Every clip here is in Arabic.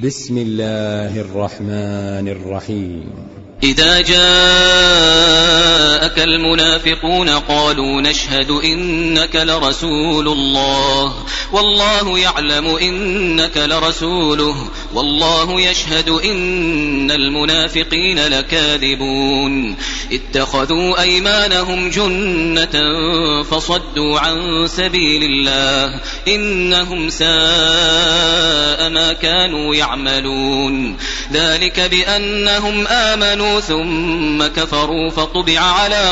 بسم الله الرحمن الرحيم. إذا جاءك المنافقون قالوا نشهد إنك لرسول الله. والله يعلم إنك لرسوله. والله يشهد إن المنافقين لكاذبون. اتخذوا أيمانهم جنة فصدوا عن سبيل الله. إنهم ساء ما كانوا يعملون. ذلك بأنهم آمنوا ثم كفروا فطبع على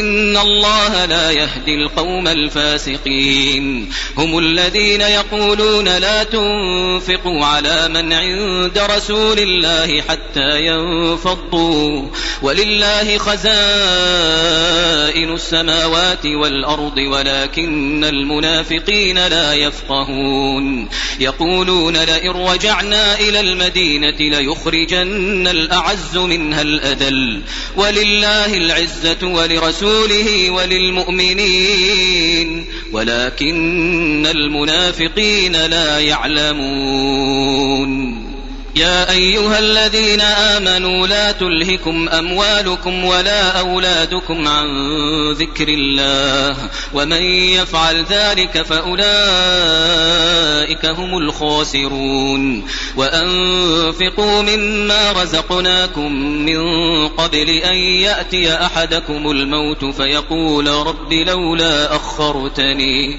إن الله لا يهدي القوم الفاسقين هم الذين يقولون لا تنفقوا على من عند رسول الله حتى ينفضوا ولله خزائن السماوات والأرض ولكن المنافقين لا يفقهون يقولون لئن رجعنا إلى المدينة ليخرجن الأعز منها الأذل ولله العزة ولرسوله وللمؤمنين ولكن المنافقين لا يعلمون. يا أيها الذين آمنوا لا تلهكم أموالكم ولا أولادكم عن ذكر الله ومن يفعل ذلك فأولئك هم الخاسرون. وأنفقوا مما رزقناكم من قبل أن يأتي أحدكم الموت فيقول رب لولا أخرتني.